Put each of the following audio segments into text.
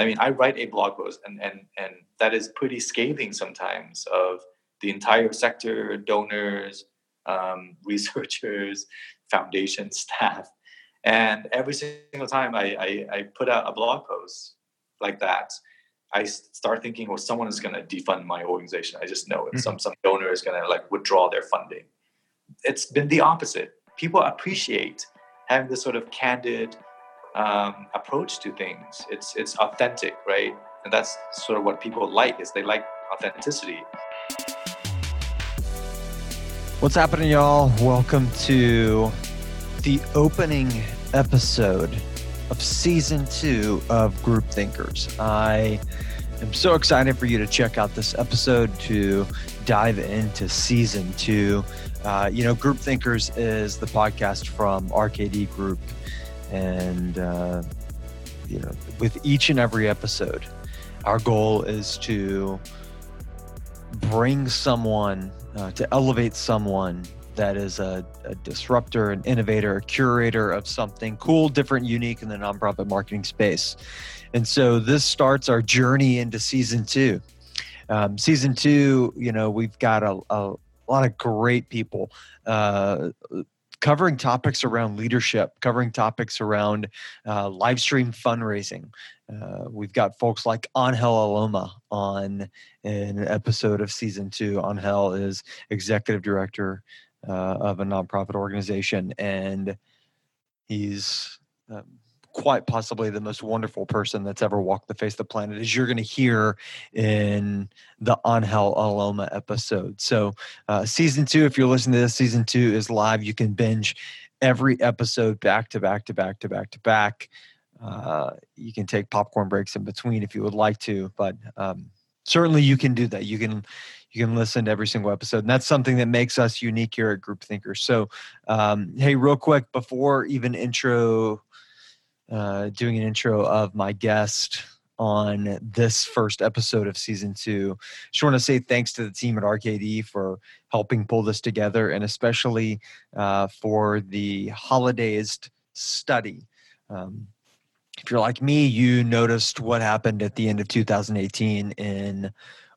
I mean, I write a blog post, and and and that is pretty scathing sometimes of the entire sector, donors, um, researchers, foundation staff, and every single time I, I, I put out a blog post like that, I start thinking, well, someone is going to defund my organization. I just know it. Mm-hmm. Some some donor is going to like withdraw their funding. It's been the opposite. People appreciate having this sort of candid um, approach to things. It's it's authentic, right? And that's sort of what people like is they like authenticity. What's happening, y'all? Welcome to the opening episode of season two of Group Thinkers. I am so excited for you to check out this episode to dive into season two. Uh, you know, Group Thinkers is the podcast from RKD Group. And, uh, you know, with each and every episode, our goal is to bring someone, uh, to elevate someone that is a, a, disruptor, an innovator, a curator of something cool, different, unique in the nonprofit marketing space. And so this starts our journey into season two. Um, season two, you know, we've got a, a lot of great people uh, covering topics around leadership, covering topics around uh, live stream fundraising. Uh, we've got folks like Angel Aloma on an episode of season two. Angel is executive director uh, of a nonprofit organization, and he's um, quite possibly the most wonderful person that's ever walked the face of the planet, as you're going to hear in the Angel Aloma episode. So, uh, season two, if you're listening to this, season two is live. You can binge every episode back to back to back to back to back. Uh, you can take popcorn breaks in between if you would like to, but um, certainly you can do that. You can you can listen to every single episode, and that's something that makes us unique here at Group Thinkers. So, um, hey, real quick before even intro, uh, doing an intro of my guest on this first episode of season two. Just want to say thanks to the team at RKD for helping pull this together, and especially uh, for the holidays study. Um, if you're like me, you noticed what happened at the end of 2018 in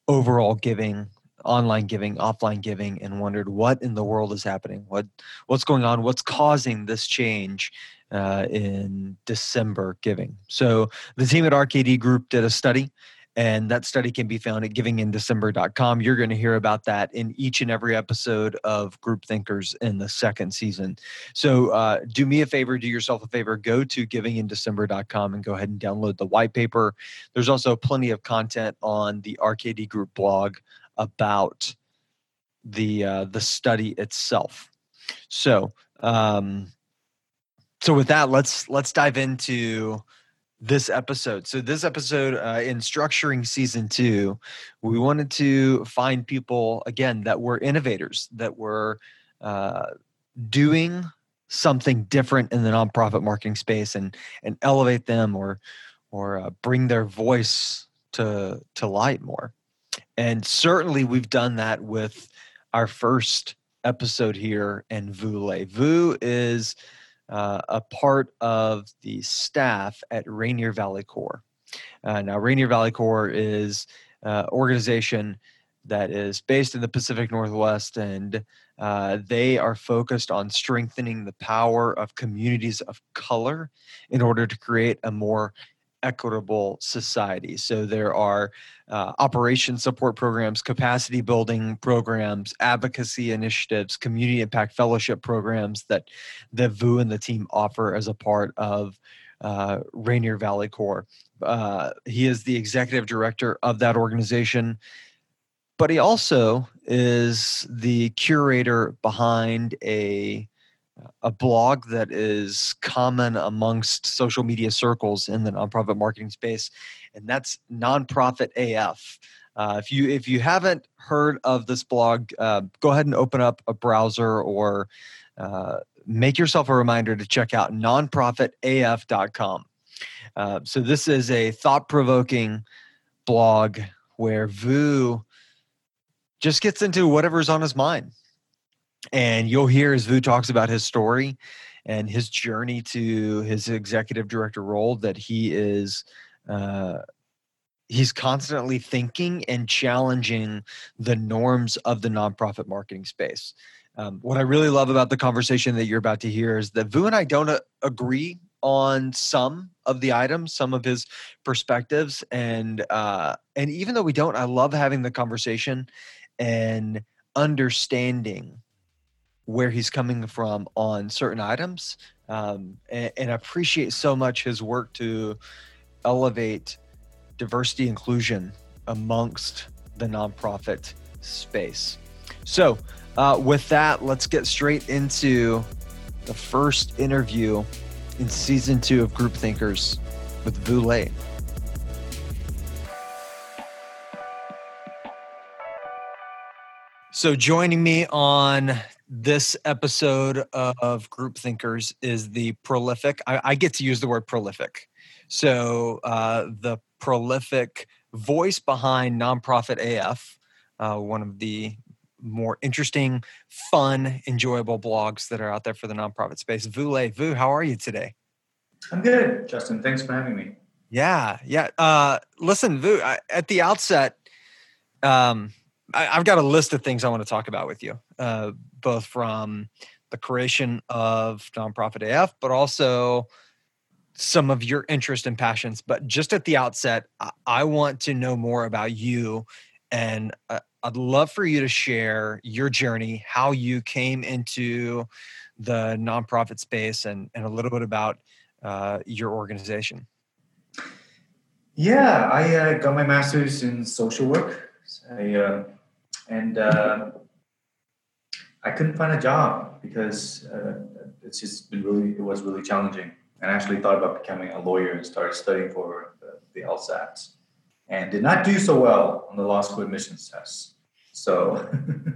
overall giving online giving, offline giving, and wondered what in the world is happening, what what's going on, what's causing this change uh, in December giving. So the team at RKD Group did a study. And that study can be found at givingindecember.com. You're going to hear about that in each and every episode of Group Thinkers in the second season. So uh, do me a favor, do yourself a favor, go to givingindecember.com and go ahead and download the white paper. There's also plenty of content on the RKD Group blog about the uh, the study itself. So, um, so with that, let's let's dive into this episode. So this episode uh, in structuring season two, we wanted to find people again that were innovators that were uh, doing something different in the nonprofit marketing space and and elevate them or or uh, bring their voice to to light more. And certainly we've done that with our first episode here in Vu Vu is uh, a part of the staff at Rainier Valley Corps. Uh, now, Rainier Valley Corps is an uh, organization that is based in the Pacific Northwest, and uh, they are focused on strengthening the power of communities of color in order to create a more equitable society. So there are uh, operation support programs, capacity building programs, advocacy initiatives, community impact fellowship programs that the VU and the team offer as a part of uh, Rainier Valley Corps. Uh, he is the executive director of that organization, but he also is the curator behind a a blog that is common amongst social media circles in the nonprofit marketing space, and that's Nonprofit AF. Uh, if you if you haven't heard of this blog, uh, go ahead and open up a browser or uh, make yourself a reminder to check out nonprofitaf.com. Uh, so this is a thought-provoking blog where Vu just gets into whatever's on his mind and you'll hear as Vu talks about his story and his journey to his executive director role that he is uh, he's constantly thinking and challenging the norms of the nonprofit marketing space. Um, what I really love about the conversation that you're about to hear is that Vu and I don't uh, agree on some of the items, some of his perspectives, and uh, and even though we don't, I love having the conversation and understanding where he's coming from on certain items, um, and, and appreciate so much his work to elevate diversity inclusion amongst the nonprofit space. So, uh, with that, let's get straight into the first interview in season two of Group Thinkers with Le. So, joining me on this episode of Group Thinkers is the prolific, I, I get to use the word prolific. So, uh, the prolific voice behind Nonprofit AF, uh, one of the more interesting, fun, enjoyable blogs that are out there for the nonprofit space. Vu Le, Vu, how are you today? I'm good, Justin. Thanks for having me. Yeah, yeah. Uh, listen, Vu, I, at the outset, um, I, have got a list of things I want to talk about with you, uh, both from the creation of Nonprofit AF, but also some of your interest and passions. But just at the outset, I, I want to know more about you. And uh, I'd love for you to share your journey, how you came into the nonprofit space, and, and a little bit about uh, your organization. Yeah, I uh, got my master's in social work. I, uh, and uh, I couldn't find a job because uh, it's just been really, it was really challenging and I actually thought about becoming a lawyer and started studying for the, the LSAT and did not do so well on the law school admissions test. So,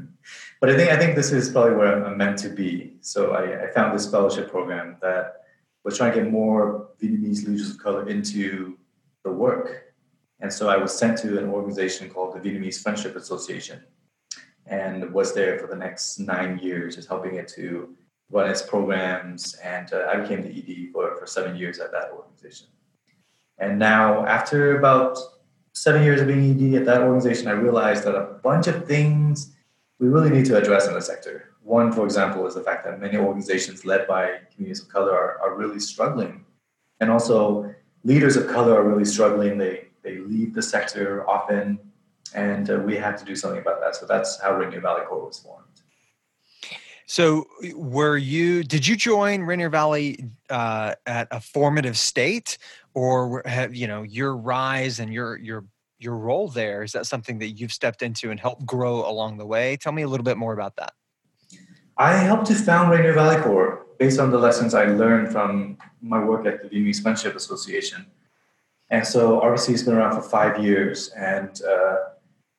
but I think I think this is probably where I'm meant to be. So I, I found this fellowship program that was trying to get more Vietnamese leaders of color into the work. And so I was sent to an organization called the Vietnamese Friendship Association and was there for the next nine years, just helping it to run its programs, and uh, I became the ED for, for seven years at that organization. And now, after about seven years of being ED at that organization, I realized that a bunch of things we really need to address in the sector. One, for example, is the fact that many organizations led by communities of color are, are really struggling. And also, leaders of color are really struggling. They, they leave the sector often, and uh, we have to do something about that. So that's how Rainier Valley Corps was formed. So, were you? Did you join Rainier Valley uh, at a formative state, or have you know your rise and your your your role there? Is that something that you've stepped into and helped grow along the way? Tell me a little bit more about that. I helped to found Rainier Valley Corps based on the lessons I learned from my work at the Vietnamese Friendship Association. And so RVC has been around for five years, and uh,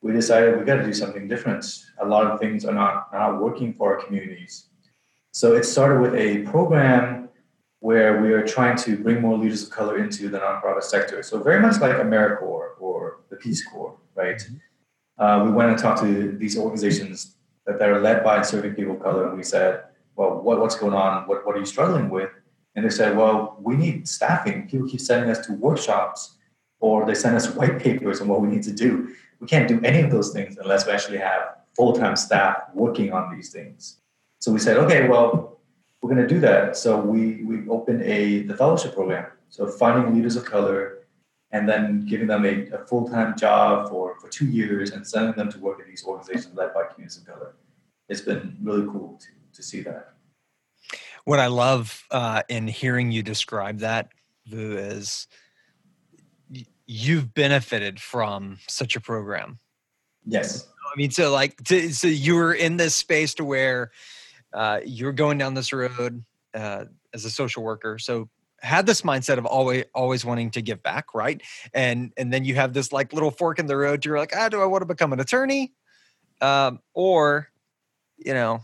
we decided we got to do something different. A lot of things are not, are not working for our communities. So it started with a program where we are trying to bring more leaders of color into the nonprofit sector. So very much like AmeriCorps or the Peace Corps, right? Mm-hmm. Uh, we went and talked to these organizations that, that are led by serving people of color, and we said, "Well, what, what's going on? What, what are you struggling with?" And they said, "Well, we need staffing. People keep sending us to workshops, or they send us white papers on what we need to do we can't do any of those things unless we actually have full-time staff working on these things. So we said, okay, well, we're going to do that. So we we opened a the fellowship program. So finding leaders of color and then giving them a, a full-time job for, for two years and sending them to work in these organizations led by communities of color. It's been really cool to, to see that. What I love uh, in hearing you describe that, Vu, is you've benefited from such a program. Yes. I mean, so like, to, so you were in this space to where uh, you're going down this road uh, as a social worker. So had this mindset of always always wanting to give back, right? And and then you have this like little fork in the road. You're like, ah, do I want to become an attorney, um, or you know,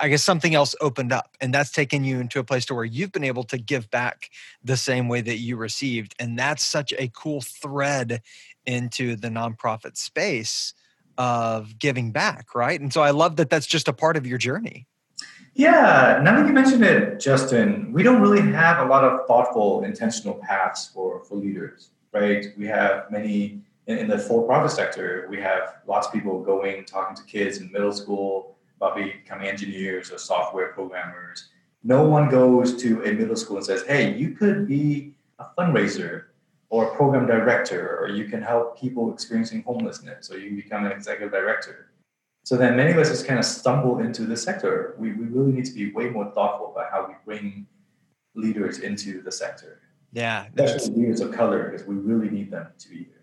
I guess something else opened up, and that's taken you into a place to where you've been able to give back the same way that you received, and that's such a cool thread into the nonprofit space of giving back, right? And so I love that that's just a part of your journey. Yeah, now that you mentioned it, Justin, we don't really have a lot of thoughtful, intentional paths for for leaders, right? We have many in, in the for-profit sector, we have lots of people going talking to kids in middle school about becoming engineers or software programmers. No one goes to a middle school and says, "Hey, you could be a fundraiser or a program director, or you can help people experiencing homelessness, or you can become an executive director." So then many of us just kind of stumble into the sector. We, we really need to be way more thoughtful about how we bring leaders into the sector. Yeah, especially leaders of color, because we really need them to be here.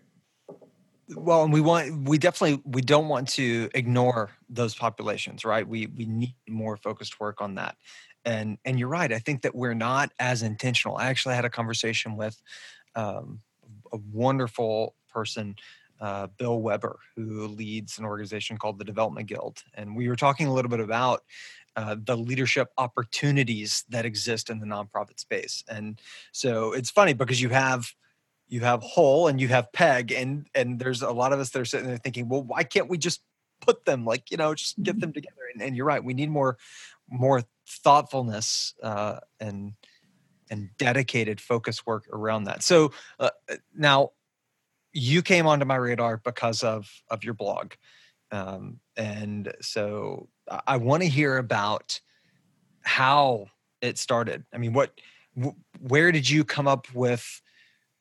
Well, and we want we definitely we don't want to ignore those populations, right? We we need more focused work on that. And and you're right. I think that we're not as intentional. I actually had a conversation with um, a wonderful person uh, Bill Weber, who leads an organization called the Development Guild. And we were talking a little bit about uh, the leadership opportunities that exist in the nonprofit space. And so it's funny because you have you have Hull and you have Peg, and and there's a lot of us that are sitting there thinking, well, why can't we just put them like you know just get them together? And, and you're right, we need more more thoughtfulness uh, and and dedicated focus work around that. So uh, now you came onto my radar because of of your blog um, and so i want to hear about how it started i mean what where did you come up with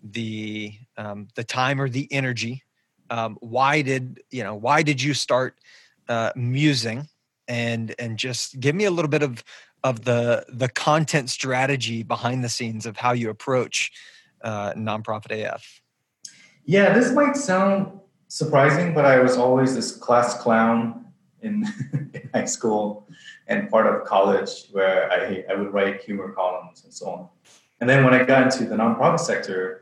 the um, the time or the energy um, why did you know why did you start uh, musing and and just give me a little bit of of the the content strategy behind the scenes of how you approach uh, nonprofit af yeah, this might sound surprising, but I was always this class clown in, in high school and part of college where I, I would write humor columns and so on. And then when I got into the nonprofit sector,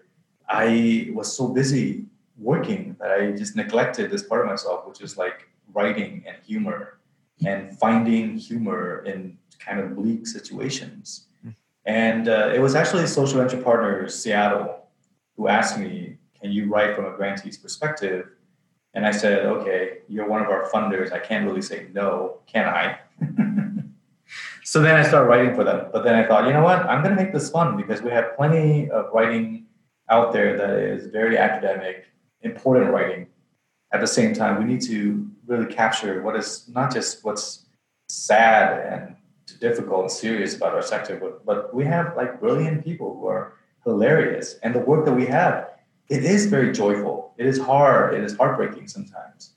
I was so busy working that I just neglected this part of myself, which is like writing and humor and finding humor in kind of bleak situations. And uh, it was actually Social Venture Seattle who asked me can you write from a grantee's perspective? And I said, okay, you're one of our funders. I can't really say no, can I? so then I started writing for them. But then I thought, you know what? I'm going to make this fun because we have plenty of writing out there that is very academic, important writing. At the same time, we need to really capture what is not just what's sad and difficult and serious about our sector, but, but we have like brilliant people who are hilarious. And the work that we have it is very joyful. It is hard. It is heartbreaking sometimes.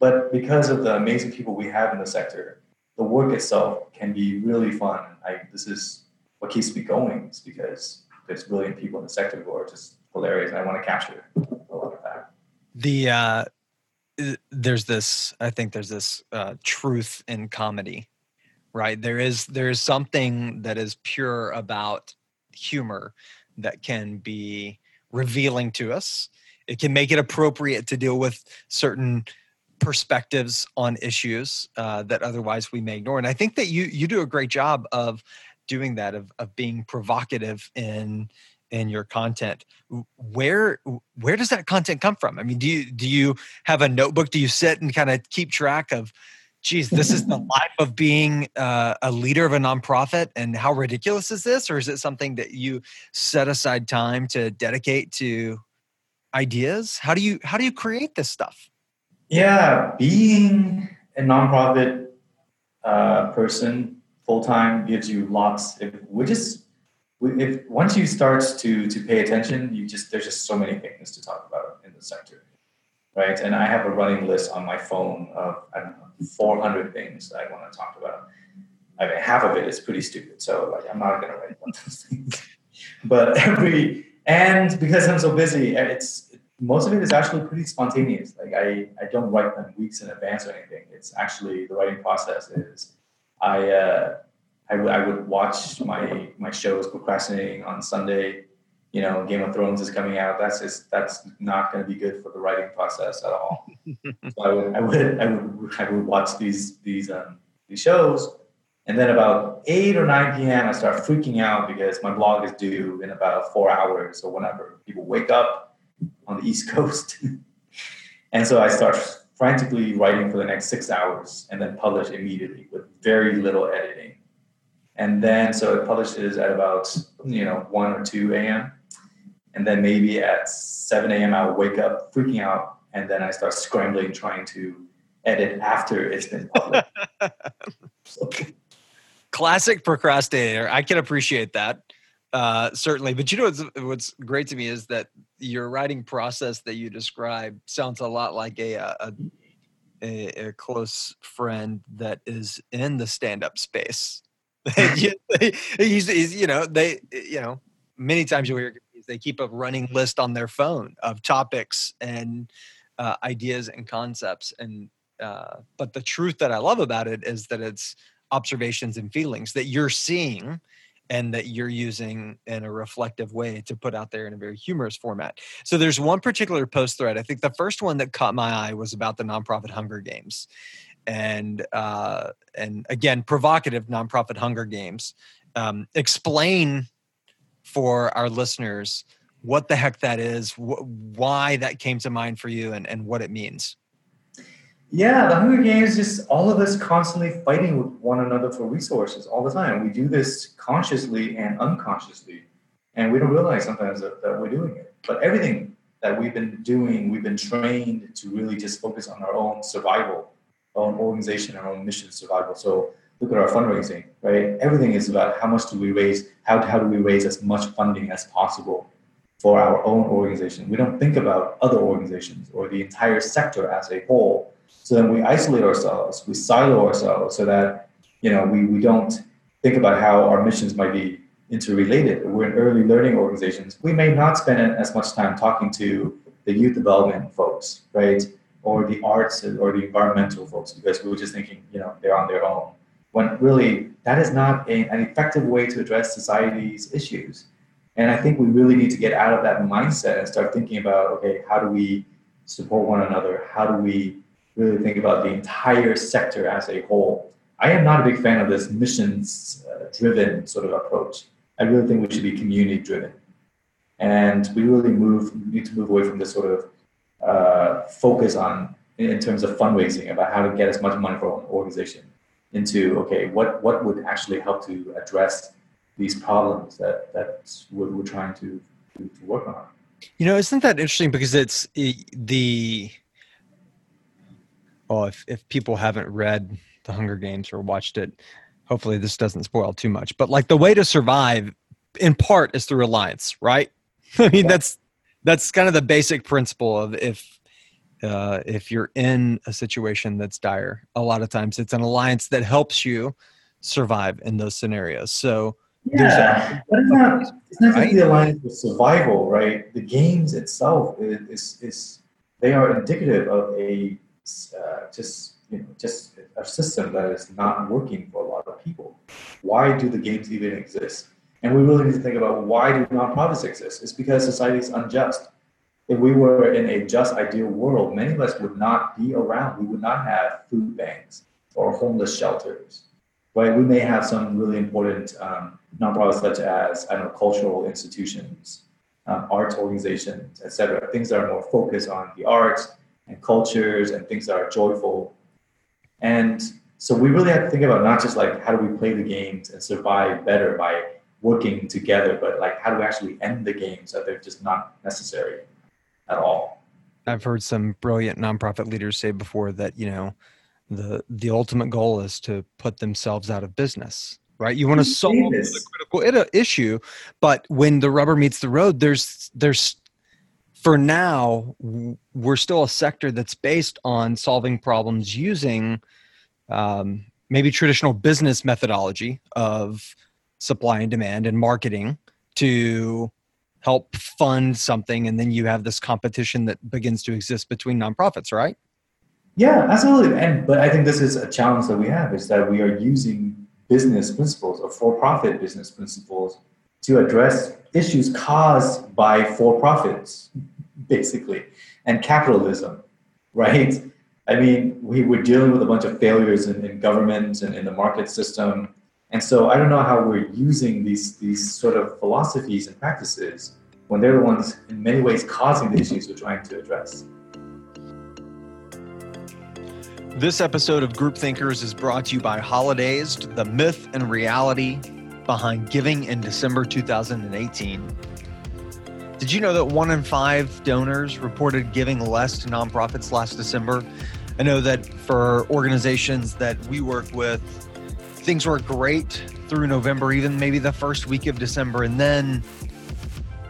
But because of the amazing people we have in the sector, the work itself can be really fun. I, this is what keeps me going, is because there's brilliant people in the sector who are just hilarious, and I want to capture a lot of that. The uh, there's this, I think there's this uh, truth in comedy, right? There is there is something that is pure about humor that can be revealing to us. It can make it appropriate to deal with certain perspectives on issues uh, that otherwise we may ignore. And I think that you you do a great job of doing that, of of being provocative in in your content. Where where does that content come from? I mean, do you do you have a notebook? Do you sit and kind of keep track of geez, this is the life of being uh, a leader of a nonprofit, and how ridiculous is this? Or is it something that you set aside time to dedicate to ideas? How do you how do you create this stuff? Yeah, being a nonprofit uh, person full time gives you lots. If we just if once you start to to pay attention, you just there's just so many things to talk about in the sector, right? And I have a running list on my phone of I don't know 400 things that I want to talk about. I mean, half of it is pretty stupid. So like, I'm not to write one of those things. but every, and because I'm so busy, it's, most of it is actually pretty spontaneous. Like I, I don't write them weeks in advance or anything. It's actually the writing process is I, uh, I, w- I would watch my, my shows procrastinating on Sunday you know, Game of Thrones is coming out. That's just that's not going to be good for the writing process at all. so I would, I would, I would, I would watch these these um, these shows, and then about eight or nine p.m. I start freaking out because my blog is due in about four hours or whenever people wake up on the East Coast, and so I start frantically writing for the next six hours and then publish immediately with very little editing. And then so it publishes at about you know one or two a.m and then maybe at 7 a.m. I would wake up freaking out, and then I start scrambling trying to edit after it's been published. Classic procrastinator. I can appreciate that. Uh, certainly, but you know what's, what's great to me is that your writing process that you describe sounds a lot like a, a a, a close friend that is in the stand-up space. he's, he's, you know, they, you know, many times you hear they keep a running list on their phone of topics and uh, ideas and concepts. And uh, but the truth that I love about it is that it's observations and feelings that you're seeing and that you're using in a reflective way to put out there in a very humorous format. So there's one particular post thread. I think the first one that caught my eye was about the nonprofit Hunger Games, and uh, and again provocative nonprofit Hunger Games. Um, explain for our listeners what the heck that is, wh- why that came to mind for you, and and what it means. Yeah, the Hunger Games, is just all of us constantly fighting with one another for resources all the time. We do this consciously and unconsciously, and we don't realize sometimes that, that we're doing it. But everything that we've been doing, we've been trained to really just focus on our own survival, our own organization, our own mission survival. So look at our fundraising, right? Everything is about how much do we raise, how, how do we raise as much funding as possible for our own organization. We don't think about other organizations or the entire sector as a whole so then we isolate ourselves, we silo ourselves so that you know we, we don't think about how our missions might be interrelated. We're in early learning organizations. We may not spend as much time talking to the youth development folks, right? Or the arts or the environmental folks because we're just thinking, you know, they're on their own. When really that is not a, an effective way to address society's issues. And I think we really need to get out of that mindset and start thinking about, okay, how do we support one another? How do we really think about the entire sector as a whole. I am not a big fan of this missions uh, driven sort of approach. I really think we should be community driven. And we really move need to move away from this sort of uh, focus on in terms of fundraising about how to get as much money for an organization into okay what what would actually help to address these problems that that we're, we're trying to, to, to work on you know isn't that interesting because it's the well, if if people haven't read the Hunger Games or watched it, hopefully this doesn't spoil too much. But like the way to survive, in part, is through alliance, right? I mean, yeah. that's that's kind of the basic principle of if uh, if you're in a situation that's dire, a lot of times it's an alliance that helps you survive in those scenarios. So yeah, a, but it's not it's not right? just the alliance with survival, right? The games itself is, is, is they are indicative of a uh, just you know just a system that is not working for a lot of people. Why do the games even exist? And we really need to think about why do nonprofits exist? It's because society is unjust. If we were in a just ideal world, many of us would not be around. We would not have food banks or homeless shelters. Right? We may have some really important um, nonprofits such as I don't know cultural institutions, um, arts organizations, etc. Things that are more focused on the arts and cultures and things that are joyful. And so we really have to think about not just like how do we play the games and survive better by working together, but like how do we actually end the games that they're just not necessary at all. I've heard some brilliant nonprofit leaders say before that, you know, the the ultimate goal is to put themselves out of business right you want to solve the critical issue but when the rubber meets the road there's there's for now, we're still a sector that's based on solving problems using um, maybe traditional business methodology of supply and demand and marketing to help fund something and then you have this competition that begins to exist between nonprofits right? Yeah absolutely. And but i think this is a challenge that we have is that we are using business principles or for-profit business principles to address issues caused by for-profits basically, and capitalism, right? I mean, we were dealing with a bunch of failures in, in government and in the market system. And so I don't know how we're using these, these sort of philosophies and practices when they're the ones in many ways causing the issues we're trying to address. This episode of Group Thinkers is brought to you by Holidays, the myth and reality behind giving in December 2018. Did you know that one in five donors reported giving less to nonprofits last December? I know that for organizations that we work with, things were great through November, even maybe the first week of December. And then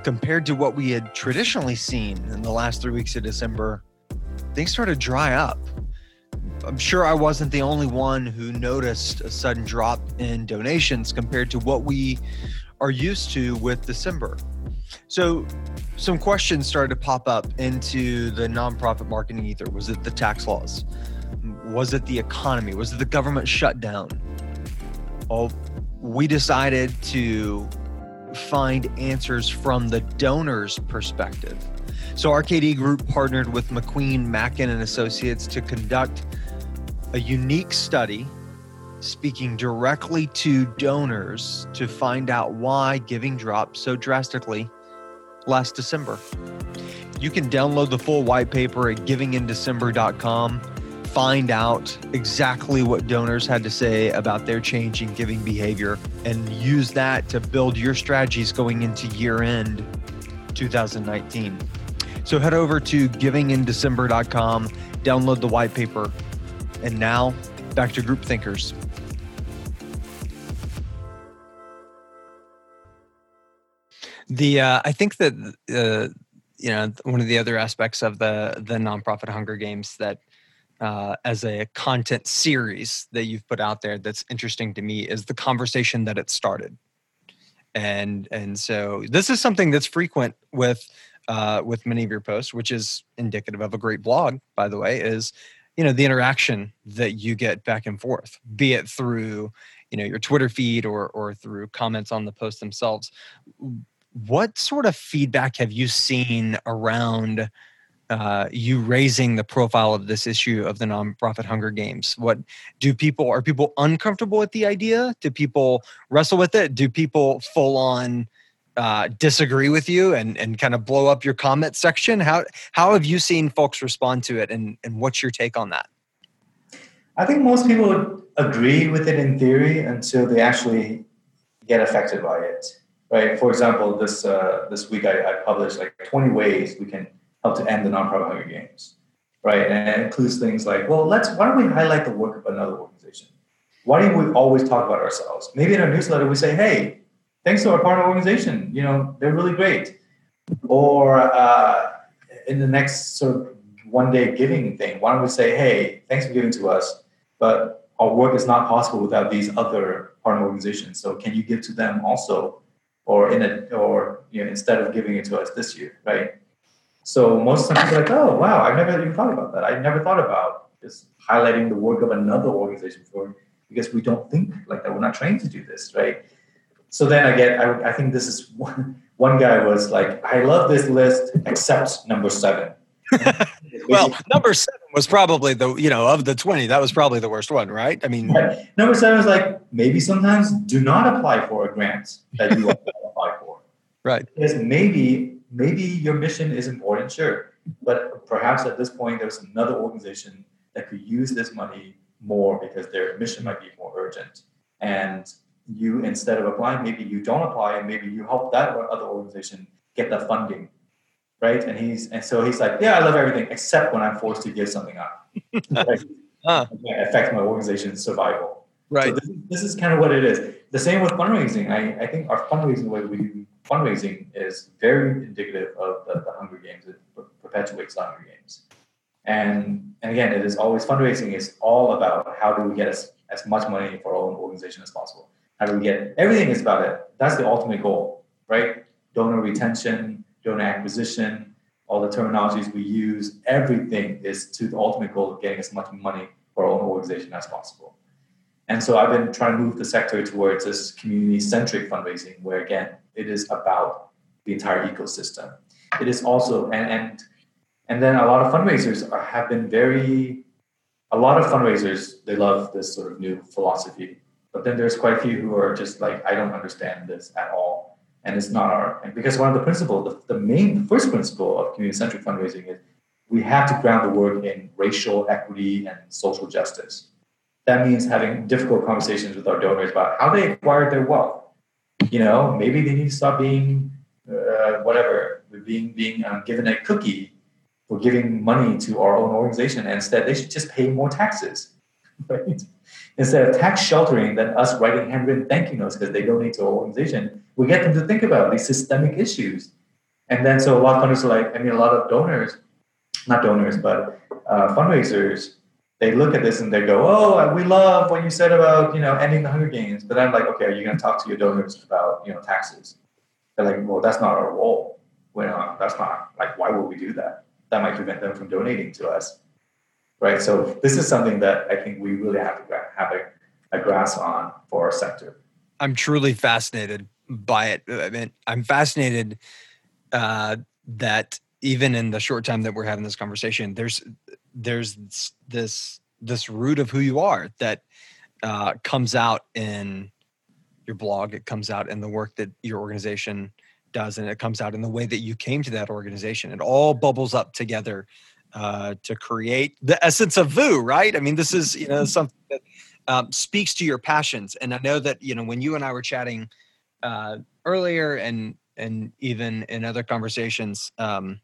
compared to what we had traditionally seen in the last three weeks of December, things started to dry up. I'm sure I wasn't the only one who noticed a sudden drop in donations compared to what we are used to with December. So, some questions started to pop up into the nonprofit marketing ether. Was it the tax laws? Was it the economy? Was it the government shutdown? Well, we decided to find answers from the donor's perspective. So RKD Group partnered with McQueen, Mackin and Associates to conduct a unique study speaking directly to donors to find out why giving dropped so drastically last December. You can download the full white paper at givingindecember.com. Find out exactly what donors had to say about their change in giving behavior and use that to build your strategies going into year end 2019. So head over to givingindecember.com, download the white paper, and now back to Group Thinkers. The uh, I think that uh, you know one of the other aspects of the the nonprofit Hunger Games that uh, as a content series that you've put out there that's interesting to me is the conversation that it started, and and so this is something that's frequent with uh, with many of your posts, which is indicative of a great blog, by the way, is you know the interaction that you get back and forth, be it through you know your Twitter feed or or through comments on the posts themselves. What sort of feedback have you seen around? Uh, you raising the profile of this issue of the nonprofit Hunger Games. What do people are people uncomfortable with the idea? Do people wrestle with it? Do people full on uh, disagree with you and, and kind of blow up your comment section? How how have you seen folks respond to it, and and what's your take on that? I think most people agree with it in theory until they actually get affected by it. Right. For example, this uh, this week I, I published like 20 ways we can help to end the nonprofit Hunger Games. Right, and it includes things like, well, let's why don't we highlight the work of another organization? Why do we always talk about ourselves? Maybe in our newsletter we say, hey, thanks to our partner organization. You know, they're really great. Or uh, in the next sort of one day giving thing, why don't we say, hey, thanks for giving to us, but our work is not possible without these other partner organizations. So can you give to them also, or in a, or you know, instead of giving it to us this year, right? So most times like, oh wow, I've never even thought about that. I never thought about just highlighting the work of another organization for because we don't think like that. We're not trained to do this, right? so then I get, I, I think this is one, one guy was like, I love this list except number seven. well, number seven was probably the, you know, of the 20, that was probably the worst one, right? I mean, right. number seven was like, maybe sometimes do not apply for a grant that you apply for. Right. Because maybe, maybe your mission is important, sure. But perhaps at this point, there's another organization that could use this money more because their mission might be more urgent. And you instead of applying, maybe you don't apply, and maybe you help that other organization get the funding, right? And he's and so he's like, yeah, I love everything except when I'm forced to give something up. right? uh. It affects my organization's survival. Right. So this, this, is kind of what it is. The same with fundraising. I, I think our fundraising way we do fundraising is very indicative of the, the Hunger Games. It perpetuates the Hunger Games. And, and again, it is always fundraising is all about how do we get as, as much money for our own organization as possible. How do we get everything is about it. That's the ultimate goal, right? Donor retention, donor acquisition, all the terminologies we use, everything is to the ultimate goal of getting as much money for our own organization as possible. And so I've been trying to move the sector towards this community centric fundraising, where again, it is about the entire ecosystem. It is also, and, and, and then a lot of fundraisers are, have been very, a lot of fundraisers, they love this sort of new philosophy but then there's quite a few who are just like, I don't understand this at all. And it's not our, and because one of the principles, the, the main, the first principle of community centric fundraising is we have to ground the work in racial equity and social justice. That means having difficult conversations with our donors about how they acquired their wealth. You know, maybe they need to stop being uh, whatever, being being um, given a cookie for giving money to our own organization, and instead they should just pay more taxes, right? Instead of tax sheltering, then us writing handwritten thank you notes because they donate to our organization, we get them to think about these systemic issues. And then so a lot of funders are like, I mean, a lot of donors, not donors, but uh, fundraisers, they look at this and they go, "Oh, we love what you said about you know ending the Hunger Games," but I'm like, "Okay, are you going to talk to your donors about you know taxes?" They're like, "Well, that's not our role. Well, that's not like why would we do that? That might prevent them from donating to us." Right? So this is something that I think we really have to have a, a grasp on for our sector. I'm truly fascinated by it. I mean, I'm fascinated uh, that even in the short time that we're having this conversation, there's there's this this root of who you are that uh, comes out in your blog. It comes out in the work that your organization does, and it comes out in the way that you came to that organization. It all bubbles up together uh, to create the essence of Vu, right? I mean, this is you know something that um, speaks to your passions, and I know that you know when you and I were chatting uh, earlier, and and even in other conversations, um,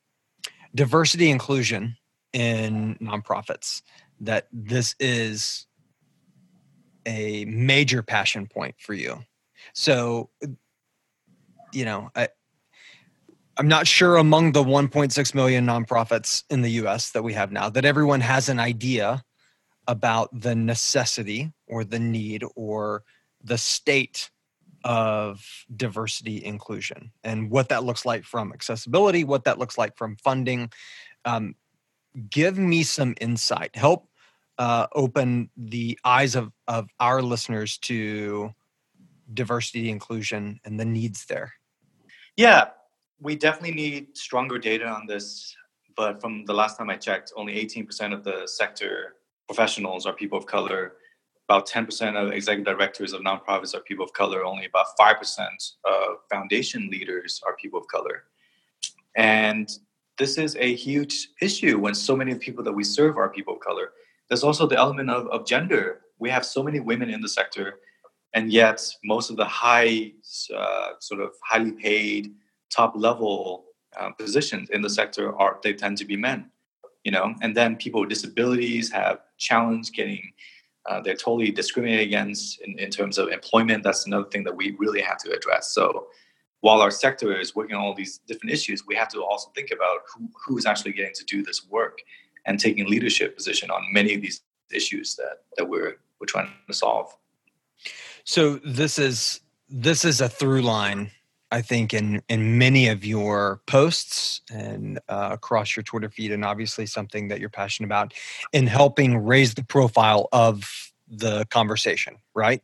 diversity inclusion in nonprofits, that this is a major passion point for you. So, you know, I, I'm not sure among the 1.6 million nonprofits in the US that we have now that everyone has an idea about the necessity or the need or the state of diversity inclusion and what that looks like from accessibility, what that looks like from funding. Um, give me some insight. Help uh, open the eyes of, of our listeners to diversity inclusion and the needs there. Yeah, we definitely need stronger data on this. But from the last time I checked, only 18% of the sector professionals are people of color. About 10% of executive directors of nonprofits are people of color. Only about 5% of foundation leaders are people of color. And this is a huge issue when so many people that we serve are people of color. There's also the element of, of gender. We have so many women in the sector, and yet most of the high, uh, sort of highly paid, top level uh, positions in the sector are they tend to be men you know? And then people with disabilities have challenge getting uh, they're totally discriminated against in, in terms of employment. That's another thing that we really have to address. So while our sector is working on all these different issues we have to also think about who, who is actually getting to do this work and taking leadership position on many of these issues that, that we're, we're trying to solve. So this is this is a through line I think in in many of your posts and uh, across your Twitter feed, and obviously something that you're passionate about in helping raise the profile of the conversation. Right?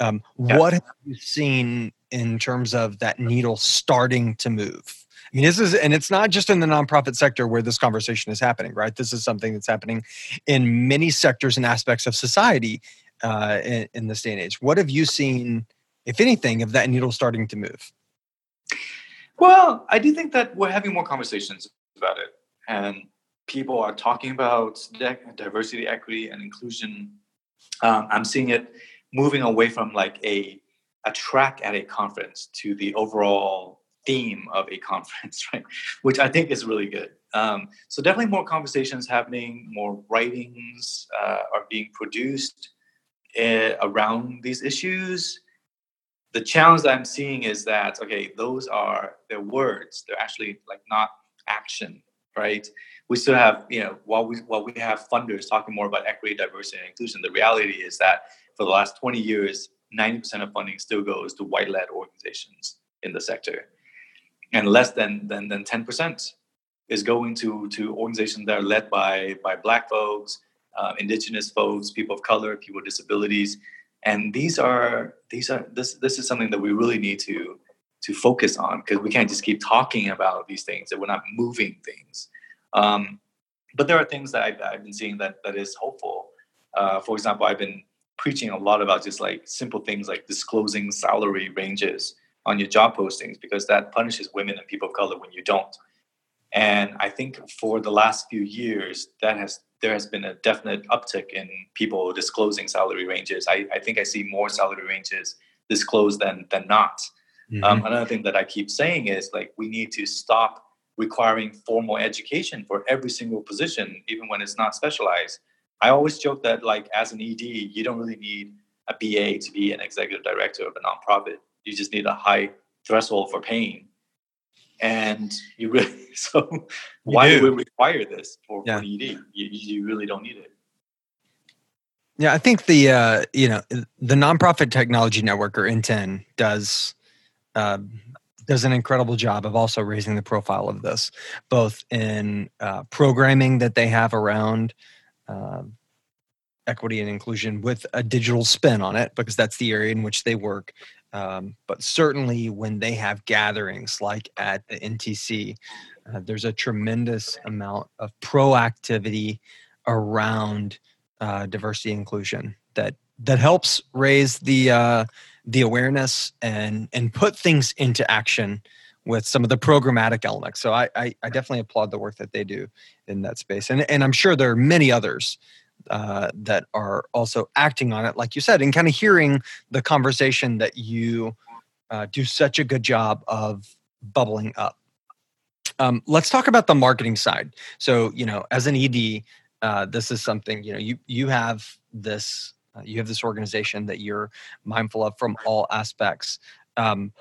Um, yeah. What have you seen in terms of that needle starting to move? I mean, this is, and it's not just in the nonprofit sector where this conversation is happening, right? This is something that's happening in many sectors and aspects of society uh, in, in this day and age. What have you seen, if anything, of that needle starting to move? Well, I do think that we're having more conversations about it, and people are talking about diversity, equity, and inclusion. Um, I'm seeing it moving away from like a a track at a conference to the overall theme of a conference, right? Which I think is really good. Um, so definitely more conversations happening, more writings uh, are being produced uh, around these issues the challenge that I'm seeing is that okay, those are their words. They're actually like not action, right? We still have you know while we while we have funders talking more about equity, diversity, and inclusion. The reality is that for the last 20 years, 90% of funding still goes to white-led organizations in the sector, and less than than than 10% is going to to organizations that are led by by Black folks, uh, Indigenous folks, people of color, people with disabilities and these are these are this this is something that we really need to to focus on because we can't just keep talking about these things that we're not moving things. Um, but there are things that I've, I've, been seeing that that is hopeful. Uh, for example i've been preaching a lot about just like simple things like disclosing salary ranges on your job postings because that punishes women and people of color when you don't. And i think for the last few years that has there has been a definite uptick in people disclosing salary ranges. I, I think I see more salary ranges disclosed than than not. Mm-hmm. Um, another thing that I keep saying is like we need to stop requiring formal education for every single position, even when it's not specialized. I always joke that like as an ED, you don't really need a BA to be an executive director of a nonprofit. You just need a high threshold for paying. And you really so you why do. we require this for, yeah. for ED? You, you really don't need it. Yeah, I think the uh, you know the nonprofit technology network or NTEN does uh, does an incredible job of also raising the profile of this, both in uh, programming that they have around uh, equity and inclusion with a digital spin on it, because that's the area in which they work. Um, but certainly when they have gatherings like at the NTC, uh, there's a tremendous amount of proactivity around uh, diversity inclusion that that helps raise the uh, the awareness and and put things into action with some of the programmatic elements. So I, I, I definitely applaud the work that they do in that space, and and I'm sure there are many others uh, that are also acting on it, like you said, and kind of hearing the conversation that you uh, do such a good job of bubbling up. Um, let's talk about the marketing side. So you know, as an ED, uh, this is something you know you you have this uh, you have this organization that you're mindful of from all aspects. Um,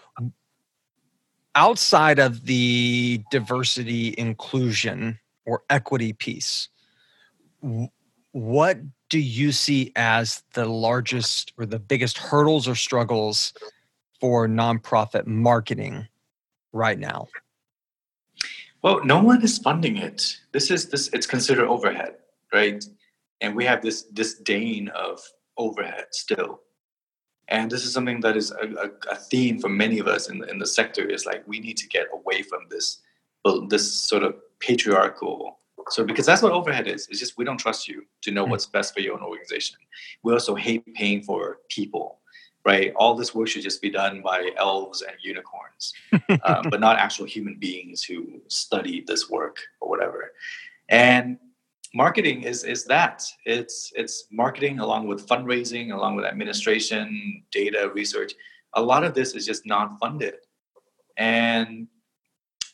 outside of the diversity, inclusion, or equity piece, what do you see as the largest or the biggest hurdles or struggles for nonprofit marketing right now? Well, no one is funding it. This is this it's considered overhead, right? And we have this disdain of overhead still. And this is something that is a, a, a, theme for many of us in the, in the sector is like we need to get away from this this sort of patriarchal so because that's what overhead is it's just we don't trust you to know hmm. what's best for your own organization. We also hate paying for people right? All this work should just be done by elves and unicorns um, but not actual human beings who study this work or whatever. And marketing is is that. It's it's marketing along with fundraising along with administration data research. A lot of this is just not funded. And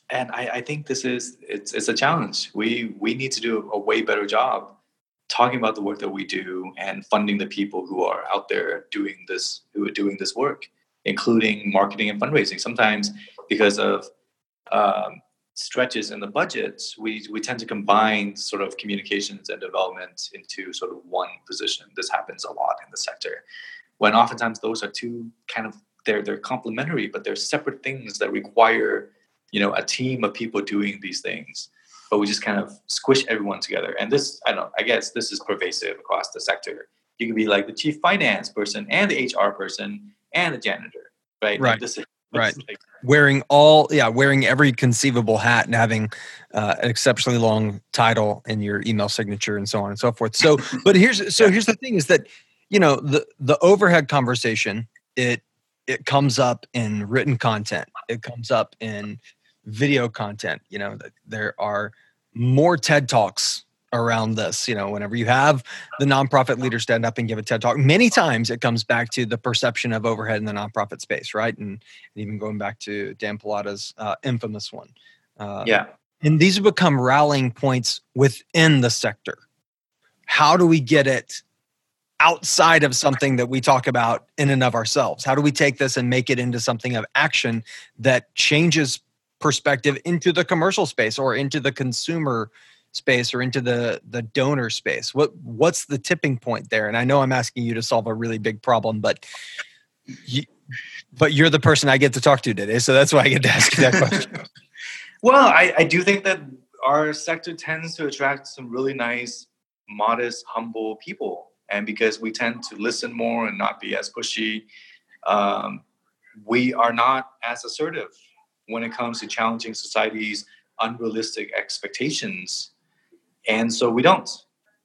and I, I think this is it's it's a challenge we we need to do a way better job talking about the work that we do and funding the people who are out there doing this who are doing this work including marketing and fundraising sometimes because of um, stretches in the budget, we, we tend to combine sort of communications and development into sort of one position. This happens a lot in the sector. When oftentimes those are two kind of they're they're complementary, but they're separate things that require, you know, a team of people doing these things. But we just kind of squish everyone together. And this, I don't I guess this is pervasive across the sector. You can be like the chief finance person and the HR person and the janitor, right? Right. This, right like, wearing all yeah wearing every conceivable hat and having uh, an exceptionally long title in your email signature and so on and so forth so but here's so here's the thing is that you know the the overhead conversation it it comes up in written content it comes up in video content you know there are more ted talks around this. You know, whenever you have the nonprofit leader stand up and give a TED talk, many times it comes back to the perception of overhead in the nonprofit space, right? And, and even going back to Dan Pallotta's uh, infamous one. Uh, yeah. And these have become rallying points within the sector. How do we get it outside of something that we talk about in and of ourselves? How do we take this and make it into something of action that changes perspective into the commercial space or into the consumer space or into the the donor space? What what's the tipping point there? And i know i'm asking you to solve a really big problem but you, but you're the person i get to talk to today so that's why i get to ask you that question. Well I, I do think that our sector tends to attract some really nice modest humble people. And because we tend to listen more and not be as pushy um, we are not as assertive when it comes to challenging society's unrealistic expectations and so we don't.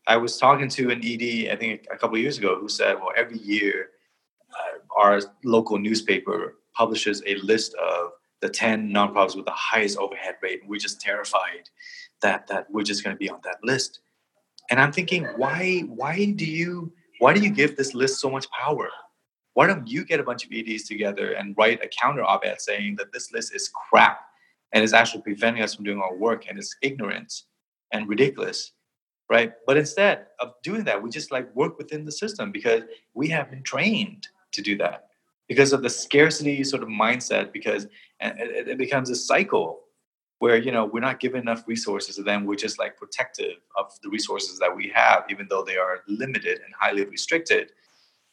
I was talking to an ED, I think a couple years ago, who said, well, every year uh, our local newspaper publishes a list of the 10 nonprofits with the highest overhead rate. And we're just terrified that, that we're just going to be on that list. And I'm thinking, why, why do you, why do you give this list so much power? Why don't you get a bunch of EDs together and write a counter op-ed saying that this list is crap and is actually preventing us from doing our work and it's ignorant and ridiculous right? But instead of doing that we just like work within the system because we have been trained to do that because of the scarcity sort of mindset because it, it becomes a cycle where you know we're not given enough resources and then we're just like protective of the resources that we have even though they are limited and highly restricted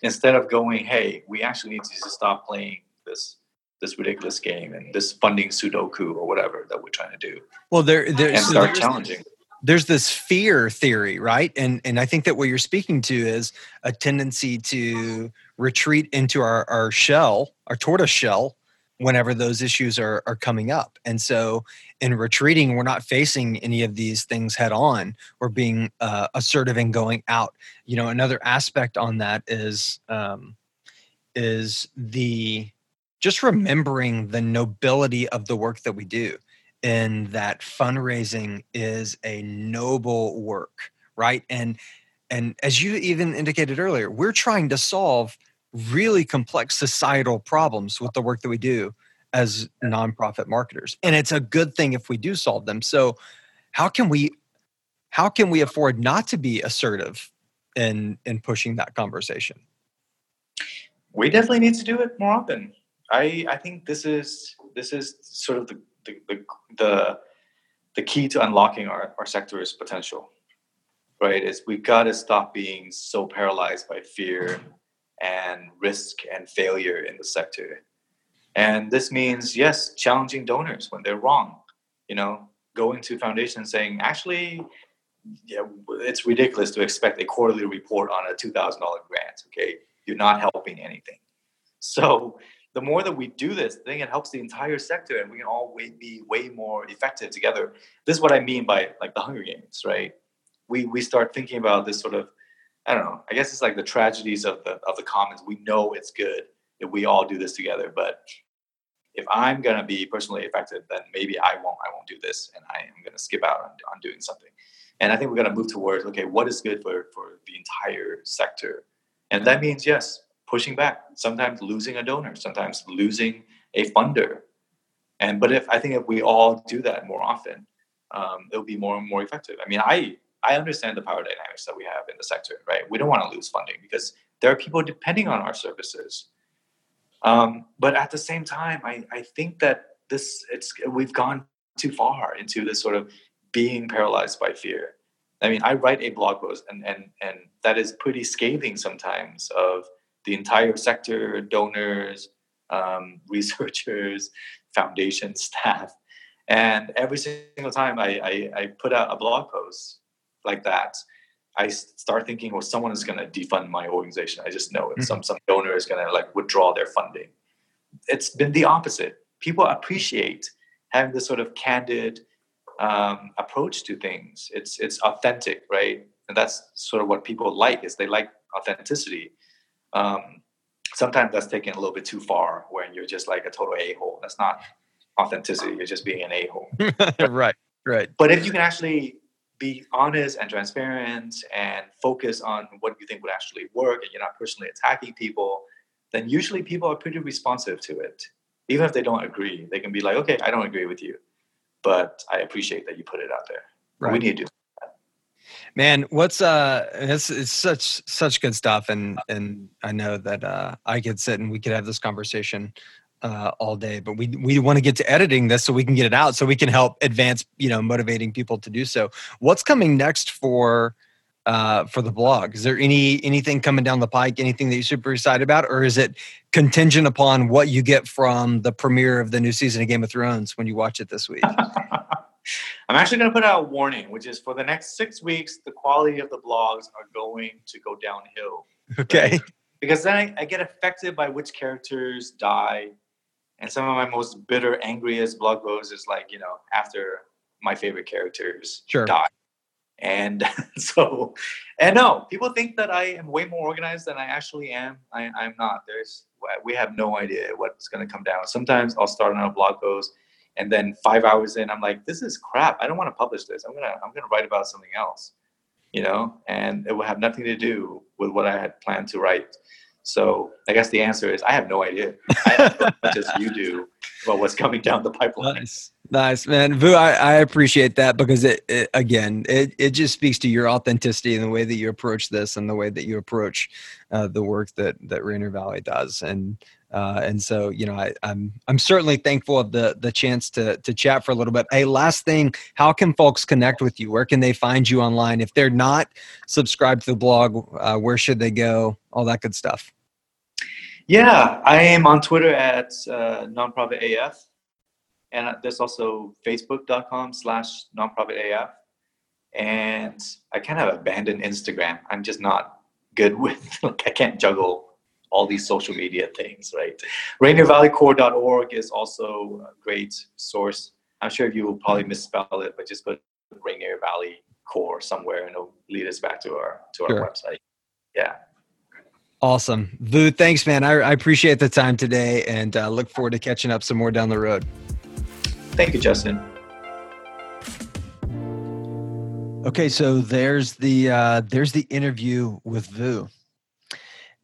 instead of going hey we actually need to stop playing this this ridiculous game and this funding sudoku or whatever that we're trying to do well there there's and start challenging there's this fear theory right and and i think that what you're speaking to is a tendency to retreat into our our shell our tortoise shell whenever those issues are, are coming up. And so in retreating, we're not facing any of these things head on. We're being uh, assertive and going out. You know, another aspect on that is um, is the just remembering the nobility of the work that we do and that fundraising is a noble work right and and as you even indicated earlier we're trying to solve really complex societal problems with the work that we do as nonprofit marketers and it's a good thing if we do solve them. So how can we how can we afford not to be assertive in in pushing that conversation? We definitely need to do it more often. I i think this is this is sort of the the the, the, the key to unlocking our, our sector's potential right? Is we've got to stop being so paralyzed by fear and risk and failure in the sector. And this means, yes, challenging donors when they're wrong. You know, going to foundations saying, actually, yeah, it's ridiculous to expect a quarterly report on a $2,000 grant. Okay, you're not helping anything. So the more that we do this, I think it helps the entire sector, and we can all be way more effective together. This is what I mean by like the Hunger Games, right? We we start thinking about this sort of I don't know. I guess it's like the tragedies of the of the commons. We know it's good if we all do this together, but if I'm gonna be personally affected, then maybe I won't. I won't do this, and I am gonna skip out on, on doing something. And I think we're gonna move towards okay, what is good for for the entire sector, and that means yes, pushing back. Sometimes losing a donor, sometimes losing a funder, and but if I think if we all do that more often, um, it'll be more and more effective. I mean, I I understand the power dynamics that we have in the sector, right? We don't want to lose funding because there are people depending on our services. Um, but at the same time, I, I think that this it's we've gone too far into this sort of being paralyzed by fear. I mean, I write a blog post and and and that is pretty scathing sometimes of the entire sector, donors, um, researchers, foundation staff, and every single time I, I, I put out a blog post, like that, I start thinking, well, someone is going to defund my organization. I just know it. Mm-hmm. Some some donor is going to like withdraw their funding. It's been the opposite. People appreciate having this sort of candid um, approach to things. It's it's authentic, right? And that's sort of what people like. Is they like authenticity. Um, sometimes that's taken a little bit too far when you're just like a total a hole. That's not authenticity. You're just being an a hole. right. Right. But if you can actually be honest and transparent and focus on what you think would actually work and you're not personally attacking people, then usually people are pretty responsive to it. Even if they don't agree, they can be like, okay, I don't agree with you, but I appreciate that you put it out there. Right. We need to do that. Man, what's uh it's it's such such good stuff and and I know that uh I could sit and we could have this conversation uh, all day, but we we want to get to editing this so we can get it out, so we can help advance, you know, motivating people to do so. What's coming next for uh, for the blog? Is there any anything coming down the pike? Anything that you're super excited about, or is it contingent upon what you get from the premiere of the new season of Game of Thrones when you watch it this week? I'm actually going to put out a warning, which is for the next six weeks, the quality of the blogs are going to go downhill. Okay. Right? Because then I, I get affected by which characters die and some of my most bitter, angriest blog posts is like, you know, after my favorite characters sure. die. And so, and no, people think that I am way more organized than I actually am. I, I'm not. There's, we have no idea what's going to come down. Sometimes I'll start on a blog post and then five hours in, I'm like, this is crap. I don't want to publish this. I'm going to, I'm going to write about something else, you know, and it will have nothing to do with what I had planned to write. So I guess the answer is I have no idea. I have as you do about what's coming down the pipeline. Nice, nice, man. Vu, I, I appreciate that because it, it, again, it, it just speaks to your authenticity and the way that you approach this and the way that you approach uh, the work that that Rainier Valley does. And uh, and so, you know, I, I'm I'm certainly thankful of the the chance to to chat for a little bit. Hey, last thing, how can folks connect with you? Where can they find you online? If they're not subscribed to the blog, uh, where should they go? All that good stuff. Yeah, I am on Twitter at uh, nonprofit AF, and there's also facebook.com slash nonprofit AF. And I kind of abandoned Instagram. I'm just not good with like I can't juggle all these social media things, right? RainierValleyCorps.org is also a great source. I'm sure you will probably misspell it, but just put Rainier Valley Corps somewhere and it'll lead us back to our to our sure. website. Yeah. Awesome. Vu, thanks, man. I, I appreciate the time today and uh, look forward to catching up some more down the road. Thank you, Justin. Okay, so there's the uh, there's the interview with Vu,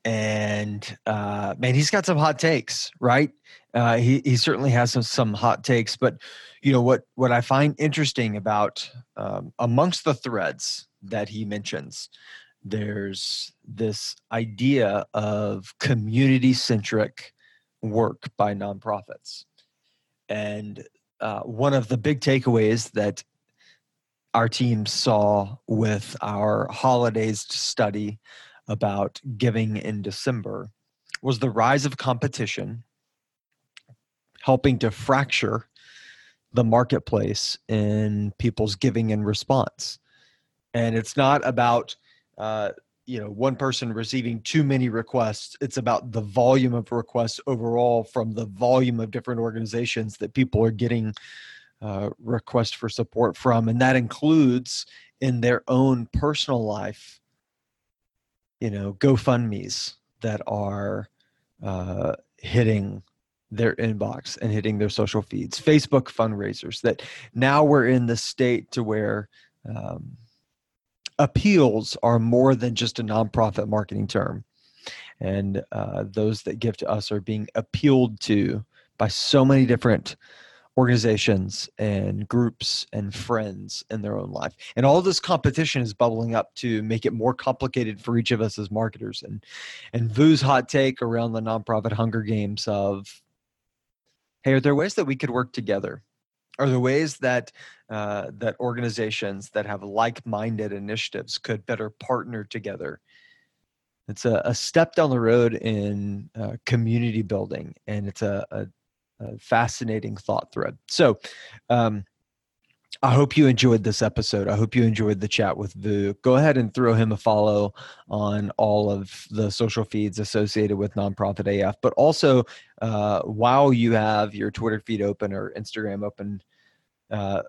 and uh, man, he's got some hot takes, right? Uh, he he certainly has some some hot takes, but you know what what I find interesting about um, amongst the threads that he mentions there's this idea of community centric work by nonprofits. And uh, one of the big takeaways that our team saw with our holidays study about giving in December was the rise of competition helping to fracture the marketplace in people's giving and response. And it's not about uh, you know one person receiving too many requests it's about the volume of requests overall from the volume of different organizations that people are getting uh, requests for support from and that includes in their own personal life you know gofundme's that are uh, hitting their inbox and hitting their social feeds facebook fundraisers that now we're in the state to where um, appeals are more than just a nonprofit marketing term. And uh, those that give to us are being appealed to by so many different organizations and groups and friends in their own life. And all this competition is bubbling up to make it more complicated for each of us as marketers. And and Vu's hot take around the nonprofit Hunger Games of, hey, are there ways that we could work together? Are there ways that uh, that organizations that have like-minded initiatives could better partner together? It's a, a step down the road in uh, community building, and it's a, a, a fascinating thought thread. So, um, I hope you enjoyed this episode. I hope you enjoyed the chat with Vu. Go ahead and throw him a follow on all of the social feeds associated with Nonprofit AF. But also, uh, while you have your Twitter feed open or Instagram open, uh,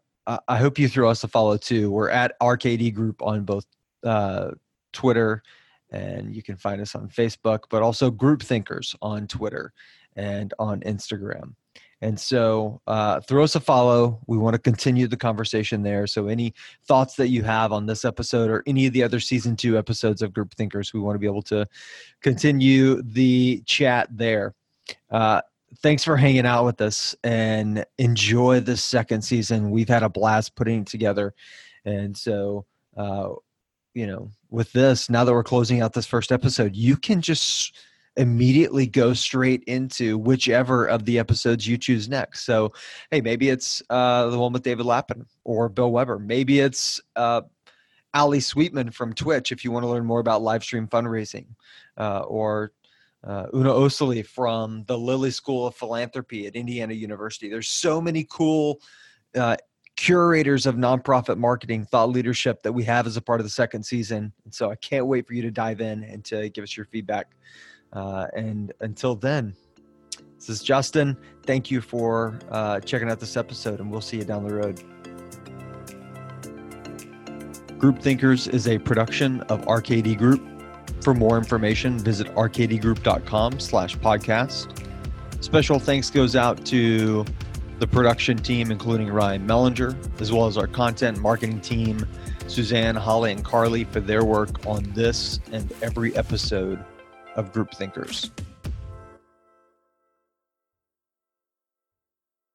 I hope you throw us a follow too. We're at RKD Group on both uh, Twitter and you can find us on Facebook, but also Group Thinkers on Twitter and on Instagram. And so uh, throw us a follow. We want to continue the conversation there. So, any thoughts that you have on this episode or any of the other season two episodes of Group Thinkers, we want to be able to continue the chat there. Uh, thanks for hanging out with us and enjoy this second season. We've had a blast putting it together. And so, uh, you know, with this, now that we're closing out this first episode, you can just immediately go straight into whichever of the episodes you choose next. So, hey, maybe it's uh, the one with David Lappin or Bill Weber. Maybe it's uh, Ali Sweetman from Twitch if you want to learn more about live stream fundraising, uh, or uh, Una Osili from the Lilly School of Philanthropy at Indiana University. There's so many cool uh, curators of nonprofit marketing thought leadership that we have as a part of the second season. And so I can't wait for you to dive in and to give us your feedback. Uh, and until then, this is Justin. Thank you for uh, checking out this episode, and we'll see you down the road. Group Thinkers is a production of RKD Group. For more information, visit rkdgroup.com slash podcast. Special thanks goes out to the production team, including Ryan Mellinger, as well as our content marketing team, Suzanne, Holly, and Carly, for their work on this and every episode of Group Thinkers.